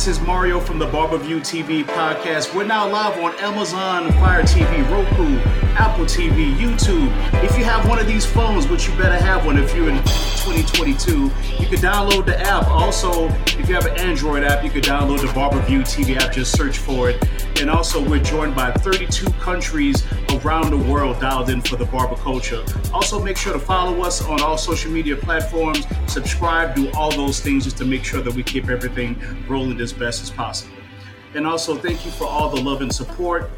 This is Mario from the Barber View TV podcast. We're now live on Amazon Fire TV, Roku, Apple TV, YouTube. If you have one of these phones, which you better have one if you're in 2022, you can download the app. Also, if you have an Android app, you can download the Barber View TV app. Just search for it. And also, we're joined by 32 countries around the world dialed in for the barber culture. Also, make sure to follow us on all social media platforms, subscribe, do all those things just to make sure that we keep everything rolling as best as possible. And also, thank you for all the love and support.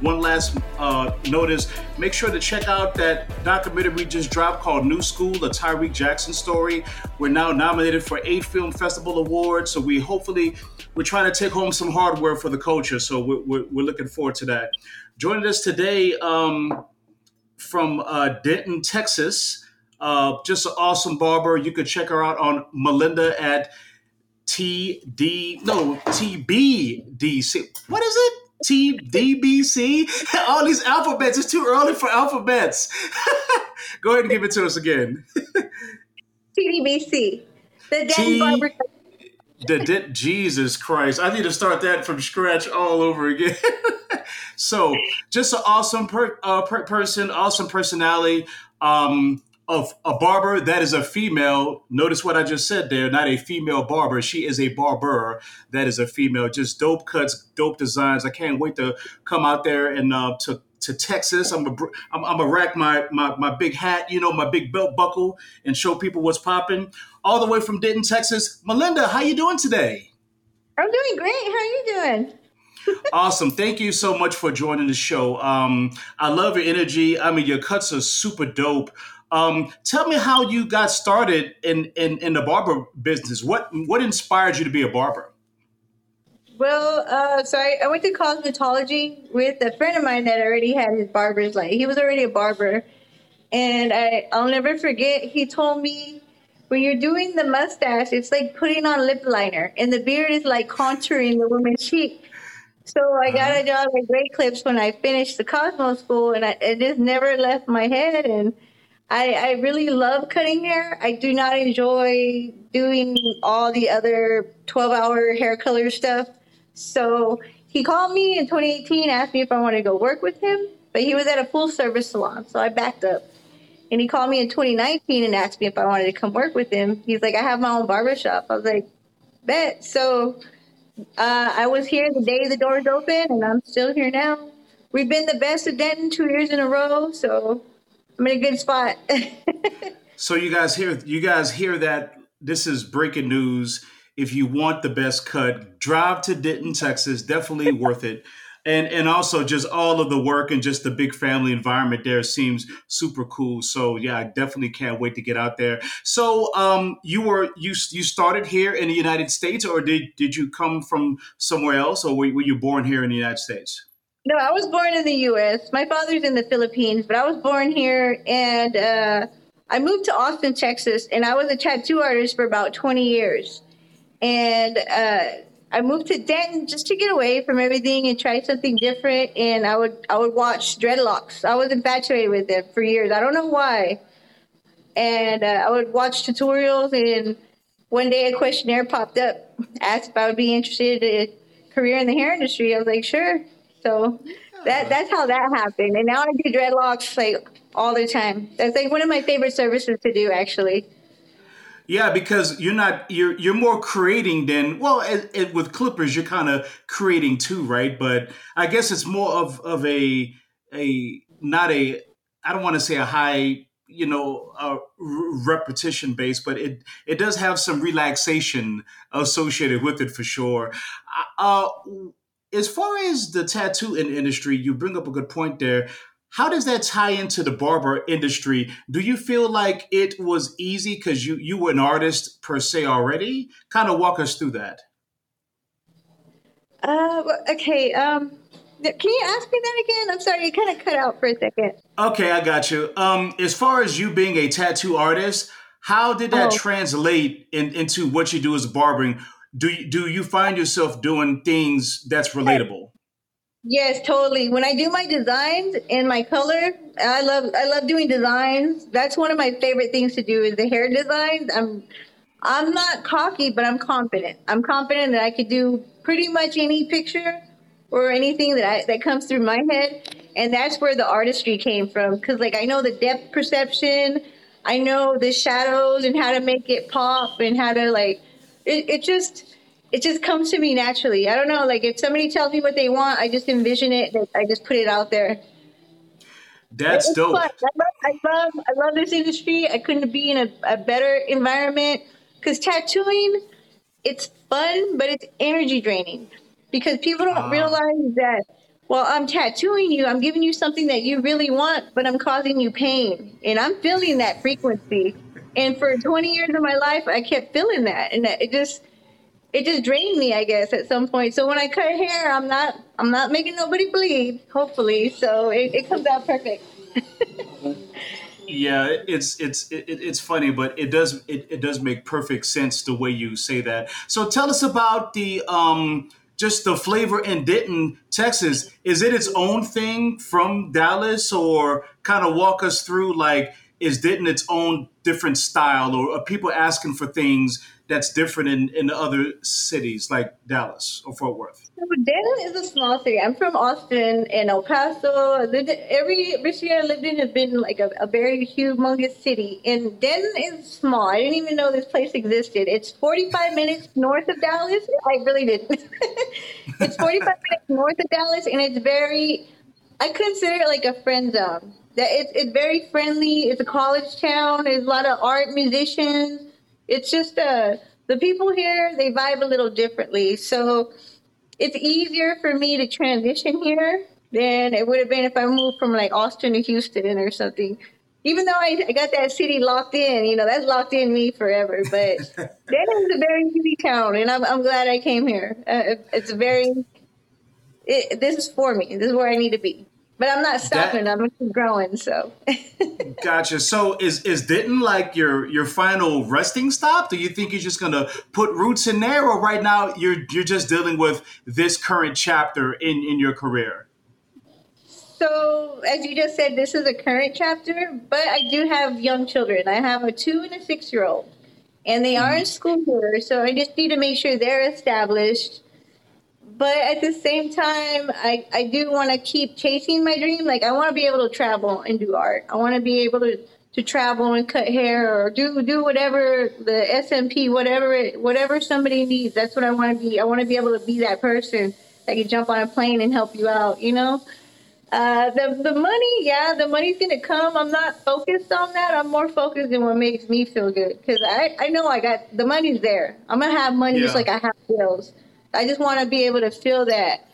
One last uh, notice make sure to check out that documentary we just dropped called New School, the Tyreke Jackson story. We're now nominated for eight Film Festival Awards, so we hopefully we're trying to take home some hardware for the culture. So we're, we're, we're looking forward to that. Joining us today um, from uh, Denton, Texas, uh, just an awesome barber. You could check her out on Melinda at TD, no, TBDC. What is it? TDBC? All these alphabets. It's too early for alphabets. Go ahead and give it to us again. TDBC. The Denton T- Barber the, the, Jesus Christ, I need to start that from scratch all over again. so, just an awesome per, uh, per person, awesome personality. Um, of a barber that is a female. Notice what I just said there, not a female barber. She is a barber that is a female. Just dope cuts, dope designs. I can't wait to come out there and uh, to to Texas. I'm a I'm, I'm a rack my, my my big hat, you know, my big belt buckle, and show people what's popping all the way from Denton, Texas. Melinda, how you doing today? I'm doing great. How are you doing? awesome. Thank you so much for joining the show. Um, I love your energy. I mean, your cuts are super dope. Um, tell me how you got started in, in, in the barber business. What what inspired you to be a barber? Well, uh, so I, I, went to cosmetology with a friend of mine that already had his barber's light. He was already a barber, and I I'll never forget. He told me when you're doing the mustache, it's like putting on lip liner, and the beard is like contouring the woman's cheek. So I got a job at Great Clips when I finished the Cosmo school, and I, it just never left my head. And I, I really love cutting hair. I do not enjoy doing all the other 12 hour hair color stuff. So he called me in 2018, asked me if I wanted to go work with him, but he was at a full service salon. So I backed up. And he called me in 2019 and asked me if I wanted to come work with him. He's like, I have my own barbershop. I was like, bet. So uh, I was here the day the doors opened, and I'm still here now. We've been the best at Denton two years in a row, so I'm in a good spot. so you guys hear you guys hear that this is breaking news. If you want the best cut, drive to Denton, Texas. Definitely worth it. And and also just all of the work and just the big family environment there seems super cool. So yeah, I definitely can't wait to get out there. So um, you were you you started here in the United States, or did did you come from somewhere else, or were, were you born here in the United States? No, I was born in the U.S. My father's in the Philippines, but I was born here, and uh, I moved to Austin, Texas, and I was a tattoo artist for about 20 years. And uh, I moved to Denton just to get away from everything and try something different. And I would I would watch dreadlocks. I was infatuated with them for years. I don't know why. And uh, I would watch tutorials. And one day a questionnaire popped up, asked if I would be interested in a career in the hair industry. I was like, sure. So that that's how that happened. And now I do dreadlocks like all the time. That's like one of my favorite services to do, actually. Yeah, because you're not you're you're more creating than well it, it, with clippers you're kind of creating too, right? But I guess it's more of of a a not a I don't want to say a high you know uh, repetition base, but it it does have some relaxation associated with it for sure. Uh, as far as the tattoo industry, you bring up a good point there. How does that tie into the barber industry? Do you feel like it was easy because you you were an artist per se already? Kind of walk us through that. Uh, okay. Um, can you ask me that again? I'm sorry, you kind of cut out for a second. Okay, I got you. Um, as far as you being a tattoo artist, how did that oh. translate in, into what you do as barbering? Do you, do you find yourself doing things that's relatable? Yes, totally. When I do my designs and my color, I love I love doing designs. That's one of my favorite things to do is the hair designs. I'm I'm not cocky, but I'm confident. I'm confident that I could do pretty much any picture or anything that I, that comes through my head, and that's where the artistry came from. Because like I know the depth perception, I know the shadows and how to make it pop and how to like it, it just it just comes to me naturally. I don't know, like if somebody tells me what they want, I just envision it. I just put it out there. That's dope. Fun. I love, I love, I love this industry. I couldn't be in a, a better environment because tattooing, it's fun, but it's energy draining because people don't uh. realize that. Well, I'm tattooing you. I'm giving you something that you really want, but I'm causing you pain, and I'm feeling that frequency. And for 20 years of my life, I kept feeling that, and it just it just drained me, I guess, at some point. So when I cut hair, I'm not I'm not making nobody bleed, hopefully. So it, it comes out perfect. yeah, it's it's it, it's funny, but it does it, it does make perfect sense the way you say that. So tell us about the um just the flavor in Denton, Texas. Is it its own thing from Dallas, or kind of walk us through like is Denton its own different style, or people asking for things that's different in, in other cities like Dallas or Fort Worth? So Denton is a small city. I'm from Austin and El Paso. Every every city I lived in has been like a, a very humongous city. And Denton is small. I didn't even know this place existed. It's 45 minutes north of Dallas. I really didn't. it's 45 minutes north of Dallas, and it's very. I consider it like a friend zone. That it's it's very friendly. It's a college town. There's a lot of art musicians it's just uh, the people here, they vibe a little differently. So it's easier for me to transition here than it would have been if I moved from like Austin to Houston or something. Even though I, I got that city locked in, you know, that's locked in me forever. But that is a very easy town, and I'm, I'm glad I came here. Uh, it's very, it, this is for me. This is where I need to be. But I'm not stopping. That, I'm keep growing. So. gotcha. So is is Denton like your your final resting stop? Do you think you're just gonna put roots in there, or right now you're you're just dealing with this current chapter in in your career? So, as you just said, this is a current chapter, but I do have young children. I have a two and a six year old, and they are in mm-hmm. school here. So I just need to make sure they're established but at the same time, I, I do want to keep chasing my dream. Like I want to be able to travel and do art. I want to be able to, to travel and cut hair or do do whatever the SMP, whatever it, whatever somebody needs. That's what I want to be. I want to be able to be that person that can jump on a plane and help you out. You know. Uh, the the money, yeah, the money's gonna come. I'm not focused on that. I'm more focused on what makes me feel good because I I know I got the money's there. I'm gonna have money yeah. just like I have bills. I just want to be able to feel that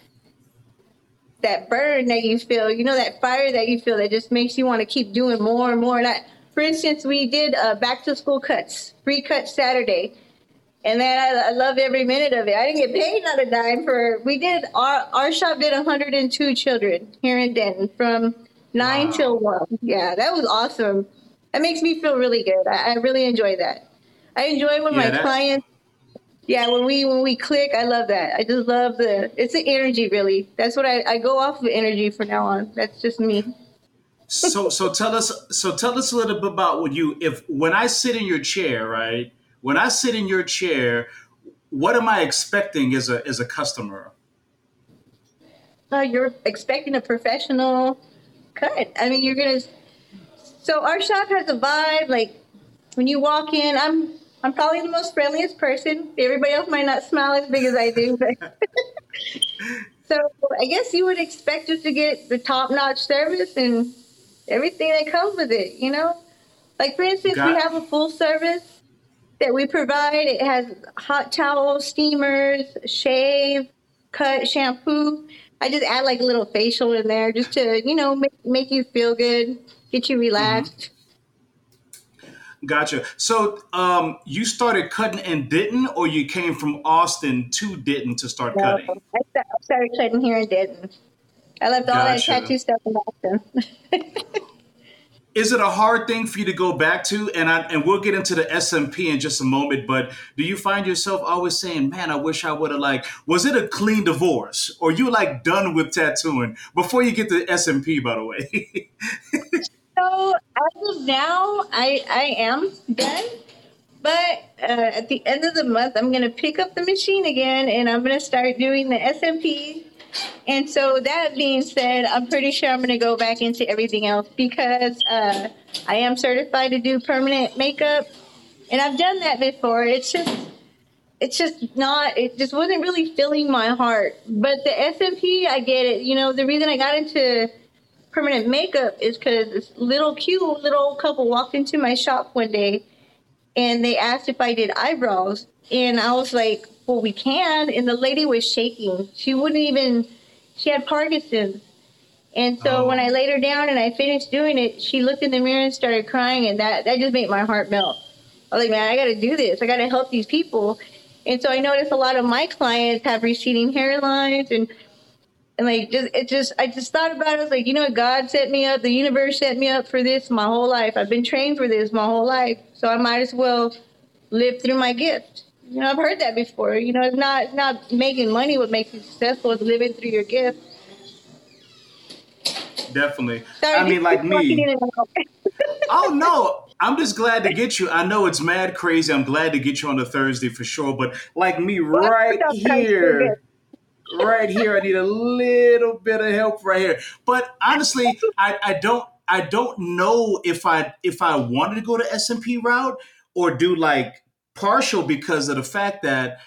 that burn that you feel, you know, that fire that you feel that just makes you want to keep doing more and more. And I, for instance, we did uh, back to school cuts, free cut Saturday. And then I, I loved every minute of it. I didn't get paid not a dime for, we did, our, our shop did 102 children here in Denton from nine wow. till one. Yeah, that was awesome. That makes me feel really good. I, I really enjoy that. I enjoy when yeah, my clients yeah, when we when we click, I love that. I just love the it's the energy really. That's what I, I go off of energy from now on. That's just me. so so tell us so tell us a little bit about what you if when I sit in your chair, right? When I sit in your chair, what am I expecting as a as a customer? Uh, you're expecting a professional cut. I mean, you're gonna. So our shop has a vibe. Like when you walk in, I'm I'm probably the most friendliest person. Everybody else might not smile as big as I do, but so I guess you would expect us to get the top-notch service and everything that comes with it. You know, like for instance, Got- we have a full service that we provide. It has hot towels, steamers, shave, cut, shampoo. I just add like a little facial in there just to you know make, make you feel good, get you mm-hmm. relaxed. Gotcha. So um, you started cutting in Denton, or you came from Austin to Denton to start no, cutting? I started cutting here in Denton. I left all that tattoo stuff in Austin. Is it a hard thing for you to go back to? And I, and we'll get into the SMP in just a moment. But do you find yourself always saying, "Man, I wish I would have like"? Was it a clean divorce, or you like done with tattooing before you get to SMP? By the way. So as of now, I I am done, But uh, at the end of the month, I'm going to pick up the machine again and I'm going to start doing the SMP. And so that being said, I'm pretty sure I'm going to go back into everything else because uh, I am certified to do permanent makeup. And I've done that before. It's just, it's just not, it just wasn't really filling my heart. But the SMP, I get it. You know, the reason I got into permanent makeup is because this little cute little old couple walked into my shop one day and they asked if I did eyebrows. And I was like, well, we can. And the lady was shaking. She wouldn't even, she had Parkinson's. And so oh. when I laid her down and I finished doing it, she looked in the mirror and started crying. And that, that just made my heart melt. I was like, man, I got to do this. I got to help these people. And so I noticed a lot of my clients have receding hairlines and and like just it just I just thought about it. I was like, you know what, God set me up, the universe set me up for this my whole life. I've been trained for this my whole life. So I might as well live through my gift. You know, I've heard that before. You know, it's not not making money what makes you successful, it's living through your gift. Definitely. Sorry, I mean, like me. oh no, I'm just glad to get you. I know it's mad crazy. I'm glad to get you on the Thursday for sure. But like me, right here right here. I need a little bit of help right here. But honestly, I, I don't I don't know if I if I wanted to go to SMP route or do like partial because of the fact that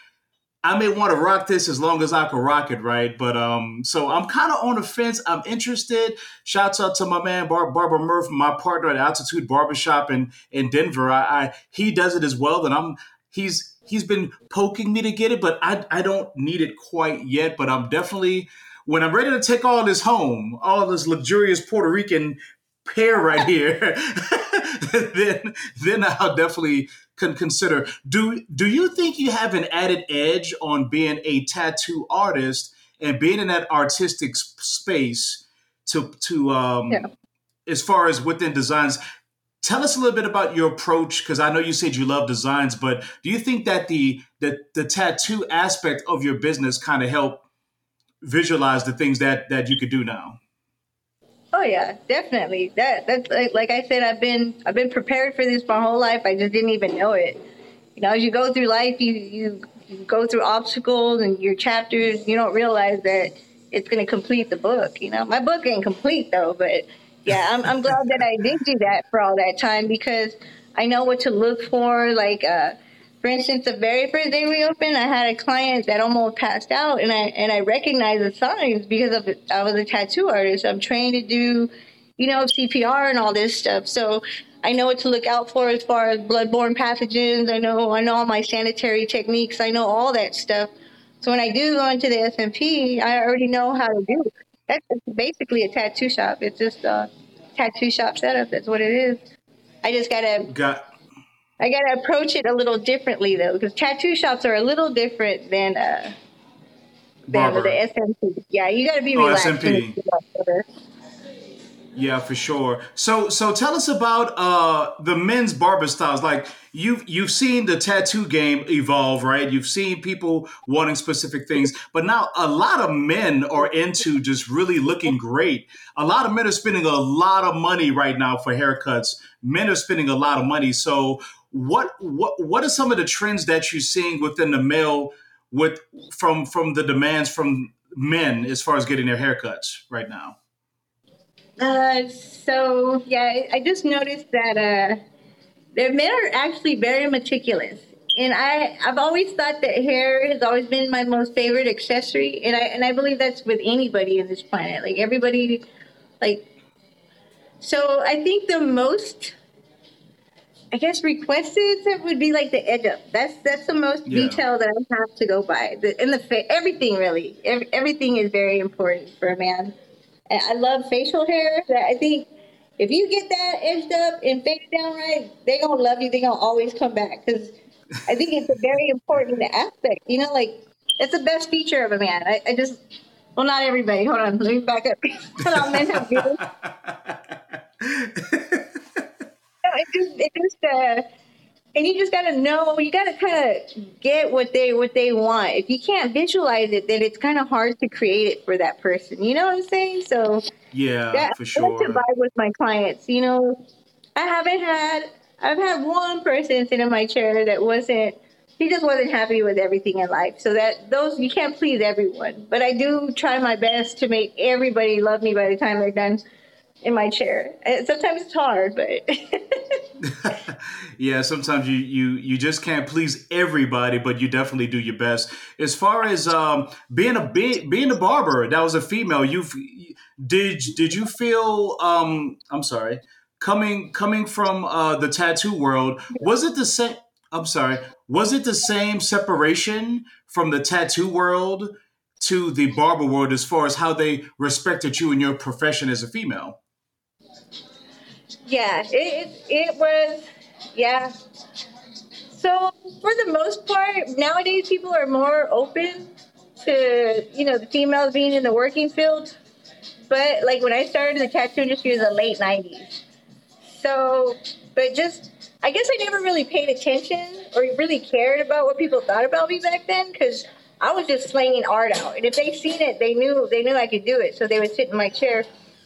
I may want to rock this as long as I can rock it, right? But um, so I'm kind of on the fence. I'm interested. Shouts out to my man Bar- Barbara Murph, my partner at Altitude Barbershop in in Denver. I, I he does it as well, and I'm he's he's been poking me to get it, but I I don't need it quite yet. But I'm definitely when I'm ready to take all this home, all this luxurious Puerto Rican hair right here, then then I'll definitely can consider. Do do you think you have an added edge on being a tattoo artist and being in that artistic space to to um yeah. as far as within designs? Tell us a little bit about your approach, because I know you said you love designs, but do you think that the the, the tattoo aspect of your business kind of help visualize the things that that you could do now? Oh yeah, definitely. That that's like, like I said, I've been I've been prepared for this my whole life. I just didn't even know it. You know, as you go through life, you you, you go through obstacles and your chapters. You don't realize that it's going to complete the book. You know, my book ain't complete though, but yeah, I'm, I'm glad that I did do that for all that time because I know what to look for. Like, uh, for instance, the very first day we opened, I had a client that almost passed out, and I and I recognized the signs because of I was a tattoo artist. I'm trained to do, you know, CPR and all this stuff. So I know what to look out for as far as bloodborne pathogens. I know I know all my sanitary techniques. I know all that stuff. So when I do go into the SMP, I already know how to do it that's basically a tattoo shop. It's just a tattoo shop setup. That's what it is. I just gotta got. I gotta approach it a little differently though, because tattoo shops are a little different than uh than Barber. the SMP. Yeah, you gotta be oh, relaxed. Yeah, for sure. So so tell us about uh the men's barber styles. Like you've you've seen the tattoo game evolve, right? You've seen people wanting specific things, but now a lot of men are into just really looking great. A lot of men are spending a lot of money right now for haircuts. Men are spending a lot of money. So what what what are some of the trends that you're seeing within the male with from from the demands from men as far as getting their haircuts right now? Uh, so yeah, I just noticed that uh, the men are actually very meticulous, and I I've always thought that hair has always been my most favorite accessory, and I and I believe that's with anybody in this planet. Like everybody, like so I think the most. I guess requested would be like the edge up. That's that's the most yeah. detail that I have to go by. The, and the fa- everything really, every, everything is very important for a man. I love facial hair. I think if you get that edged up and faded down right, they're gonna love you. They're gonna always come back because I think it's a very important aspect. You know, like it's the best feature of a man. I, I just, well, not everybody. Hold on, let me back up. Hold on, men have good. it just, it just, uh, and you just got to know you got to kind of get what they what they want. If you can't visualize it then it's kind of hard to create it for that person. You know what i'm saying? So yeah that, for sure I like to buy with my clients you know? I haven't had I've had one person sit in my chair that wasn't he just wasn't happy with everything in life. So that those you can't please everyone, but I do try my best to make everybody love me by the time they're done in my chair. Sometimes it's hard, but yeah, sometimes you you you just can't please everybody, but you definitely do your best. As far as um, being a being, being a barber, that was a female. You did did you feel? Um, I'm sorry, coming coming from uh, the tattoo world, was it the same? I'm sorry. Was it the same separation from the tattoo world to the barber world as far as how they respected you and your profession as a female? Yeah, it, it, was, yeah. So for the most part, nowadays people are more open to, you know, the females being in the working field. But like when I started in the tattoo industry in the late 90s. So, but just I guess I never really paid attention or really cared about what people thought about me back then because I was just slinging art out. And if they seen it, they knew they knew I could do it, so they would sit in my chair.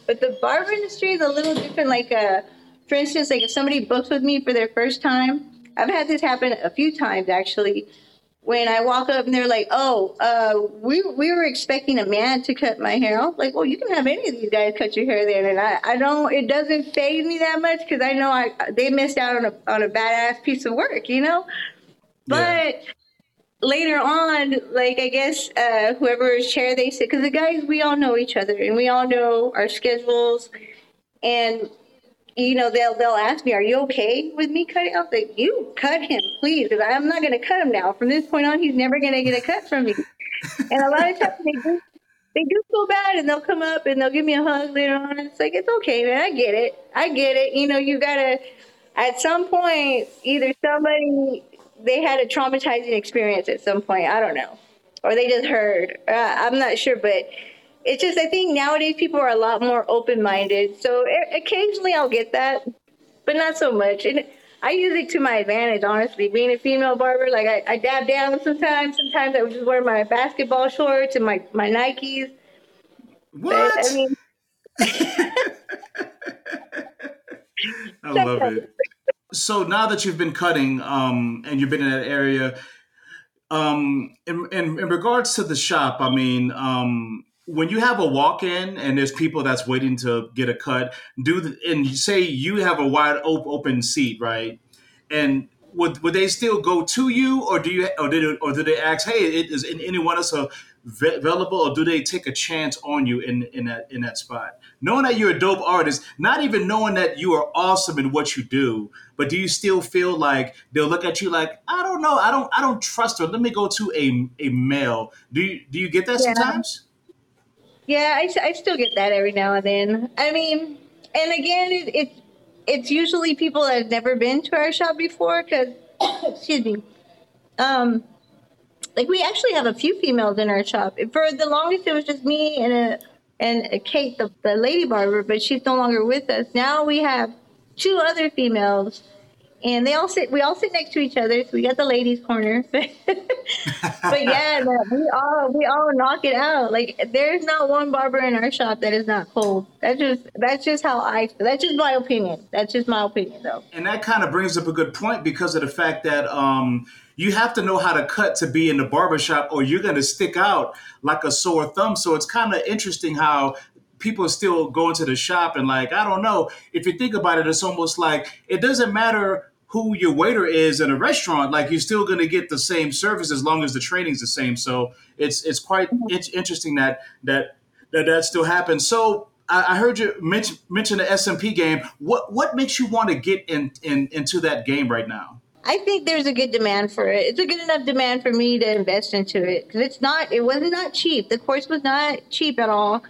But the barber industry is a little different. Like, uh, for instance, like if somebody books with me for their first time, I've had this happen a few times actually when I walk up and they're like, "Oh, uh, we we were expecting a man to cut my hair." I'm like, "Well, you can have any of these guys cut your hair then." And I, I don't. It doesn't phase me that much because I know I they missed out on a on a badass piece of work, you know. But yeah. Later on, like I guess uh, whoever's chair they sit, because the guys we all know each other and we all know our schedules, and you know, they'll they'll ask me, "Are you okay with me cutting?" I'll say, "You cut him, please, because I'm not going to cut him now. From this point on, he's never going to get a cut from me." and a lot of times they do they do feel bad, and they'll come up and they'll give me a hug later on. It's like it's okay, man. I get it. I get it. You know, you gotta. At some point, either somebody they had a traumatizing experience at some point. I don't know, or they just heard. Uh, I'm not sure, but it's just I think nowadays people are a lot more open minded. So it, occasionally I'll get that, but not so much. And I use it to my advantage, honestly. Being a female barber, like I, I dab down sometimes. Sometimes I would just wear my basketball shorts and my my Nikes. What? But, I mean. I love it. So now that you've been cutting, um, and you've been in that area, um, in, in, in regards to the shop, I mean, um, when you have a walk-in and there's people that's waiting to get a cut, do the, and say you have a wide open seat, right? And would would they still go to you, or do you, or did, or do they ask, hey, is anyone else available, or do they take a chance on you in in that in that spot? Knowing that you're a dope artist, not even knowing that you are awesome in what you do, but do you still feel like they'll look at you like, I don't know, I don't I don't trust her. Let me go to a a male. Do you do you get that yeah. sometimes? Yeah, I, I still get that every now and then. I mean, and again, it, it's it's usually people that have never been to our shop before. Because, excuse me, um, like we actually have a few females in our shop. For the longest, it was just me and a and a Kate, the, the lady barber, but she's no longer with us. Now we have two other females and they all sit we all sit next to each other so we got the ladies corner. But yeah we all we all knock it out. Like there's not one barber in our shop that is not cold. That's just that's just how i that's just my opinion. That's just my opinion though. And that kind of brings up a good point because of the fact that um you have to know how to cut to be in the barbershop or you're going to stick out like a sore thumb so it's kind of interesting how people are still going to the shop and like i don't know if you think about it it's almost like it doesn't matter who your waiter is in a restaurant, like you're still going to get the same service as long as the training's the same. So it's it's quite mm-hmm. interesting that that that that still happens. So I, I heard you mention mention the SMP game. What what makes you want to get in, in into that game right now? I think there's a good demand for it. It's a good enough demand for me to invest into it because it's not. It was not cheap. The course was not cheap at all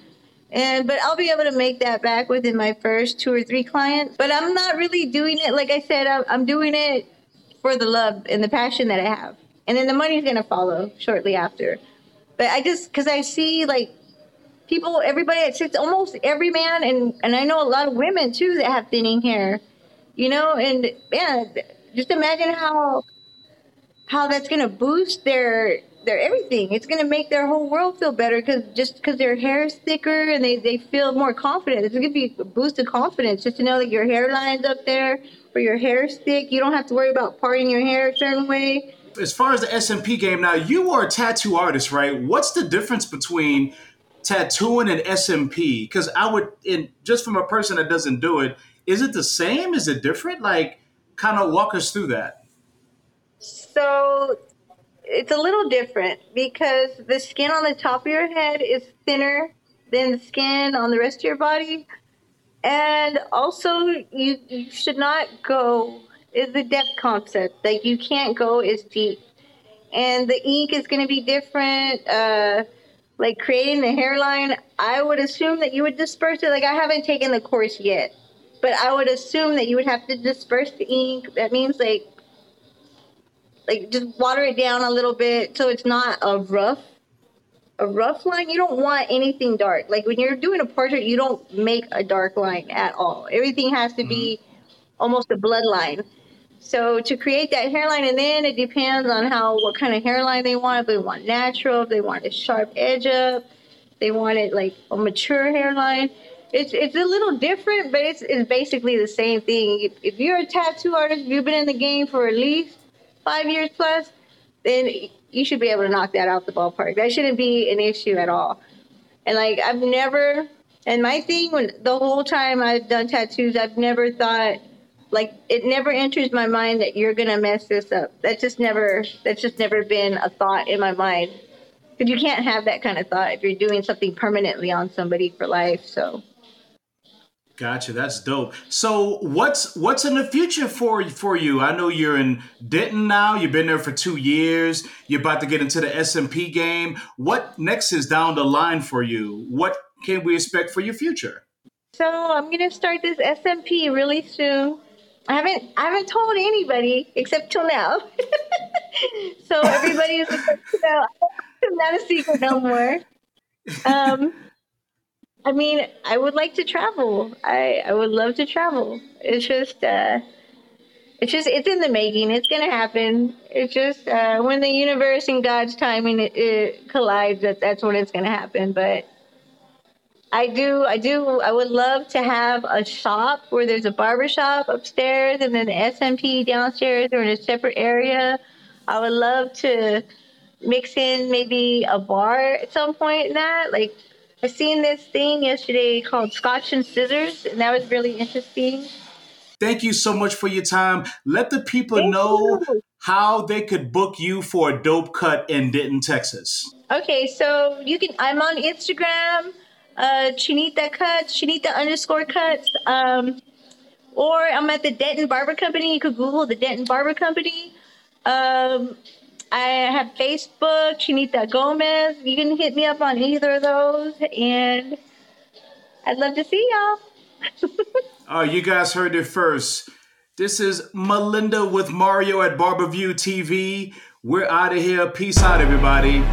and but I'll be able to make that back within my first two or three clients. But I'm not really doing it like I said. I'm, I'm doing it for the love and the passion that I have, and then the money's gonna follow shortly after. But I just because I see like people, everybody that sits, almost every man, and and I know a lot of women too that have thinning hair, you know, and yeah, just imagine how how that's gonna boost their their everything. It's gonna make their whole world feel better because just because their hair is thicker and they, they feel more confident. It's gonna be a boost of confidence just to know that your hairline's up there or your hair's thick. You don't have to worry about parting your hair a certain way. As far as the SMP game, now you are a tattoo artist, right? What's the difference between tattooing and SMP? Because I would, in just from a person that doesn't do it, is it the same? Is it different? Like, kind of walk us through that. So it's a little different because the skin on the top of your head is thinner than the skin on the rest of your body. And also, you, you should not go, is the depth concept. Like, you can't go as deep. And the ink is going to be different. Uh, like, creating the hairline, I would assume that you would disperse it. Like, I haven't taken the course yet, but I would assume that you would have to disperse the ink. That means, like, like just water it down a little bit so it's not a rough a rough line. You don't want anything dark. Like when you're doing a portrait you don't make a dark line at all. Everything has to be mm-hmm. almost a bloodline. So to create that hairline and then it depends on how what kind of hairline they want. If they want natural if they want a sharp edge up they want it like a mature hairline it's it's a little different but it's, it's basically the same thing if, if you're a tattoo artist if you've been in the game for at least five years plus, then you should be able to knock that out the ballpark. That shouldn't be an issue at all. And like I've never, and my thing when the whole time I've done tattoos, I've never thought like it never enters my mind that you're gonna mess this up. That just never, that's just never been a thought in my mind. Because you can't have that kind of thought if you're doing something permanently on somebody for life. So Gotcha. That's dope. So what's what's in the future for for you? I know you're in Denton now. You've been there for two years. You're about to get into the SMP game. What next is down the line for you? What can we expect for your future? So I'm gonna start this SMP really soon. I haven't I haven't told anybody except till now. so everybody is not a secret no more. Um, I mean, I would like to travel. I, I would love to travel. It's just, uh, it's just, it's in the making. It's going to happen. It's just, uh, when the universe and God's timing it, it collides, that that's when it's going to happen. But I do, I do, I would love to have a shop where there's a barber shop upstairs and then the SMP downstairs or in a separate area. I would love to mix in maybe a bar at some point in that, like I seen this thing yesterday called Scotch and Scissors, and that was really interesting. Thank you so much for your time. Let the people Thank know you. how they could book you for a dope cut in Denton, Texas. Okay, so you can. I'm on Instagram, uh, Chinita Cuts, Chinita underscore Cuts, um, or I'm at the Denton Barber Company. You could Google the Denton Barber Company. Um, I have Facebook, Chinita Gomez. You can hit me up on either of those, and I'd love to see y'all. oh, you guys heard it first. This is Melinda with Mario at Barberview TV. We're out of here. Peace out, everybody.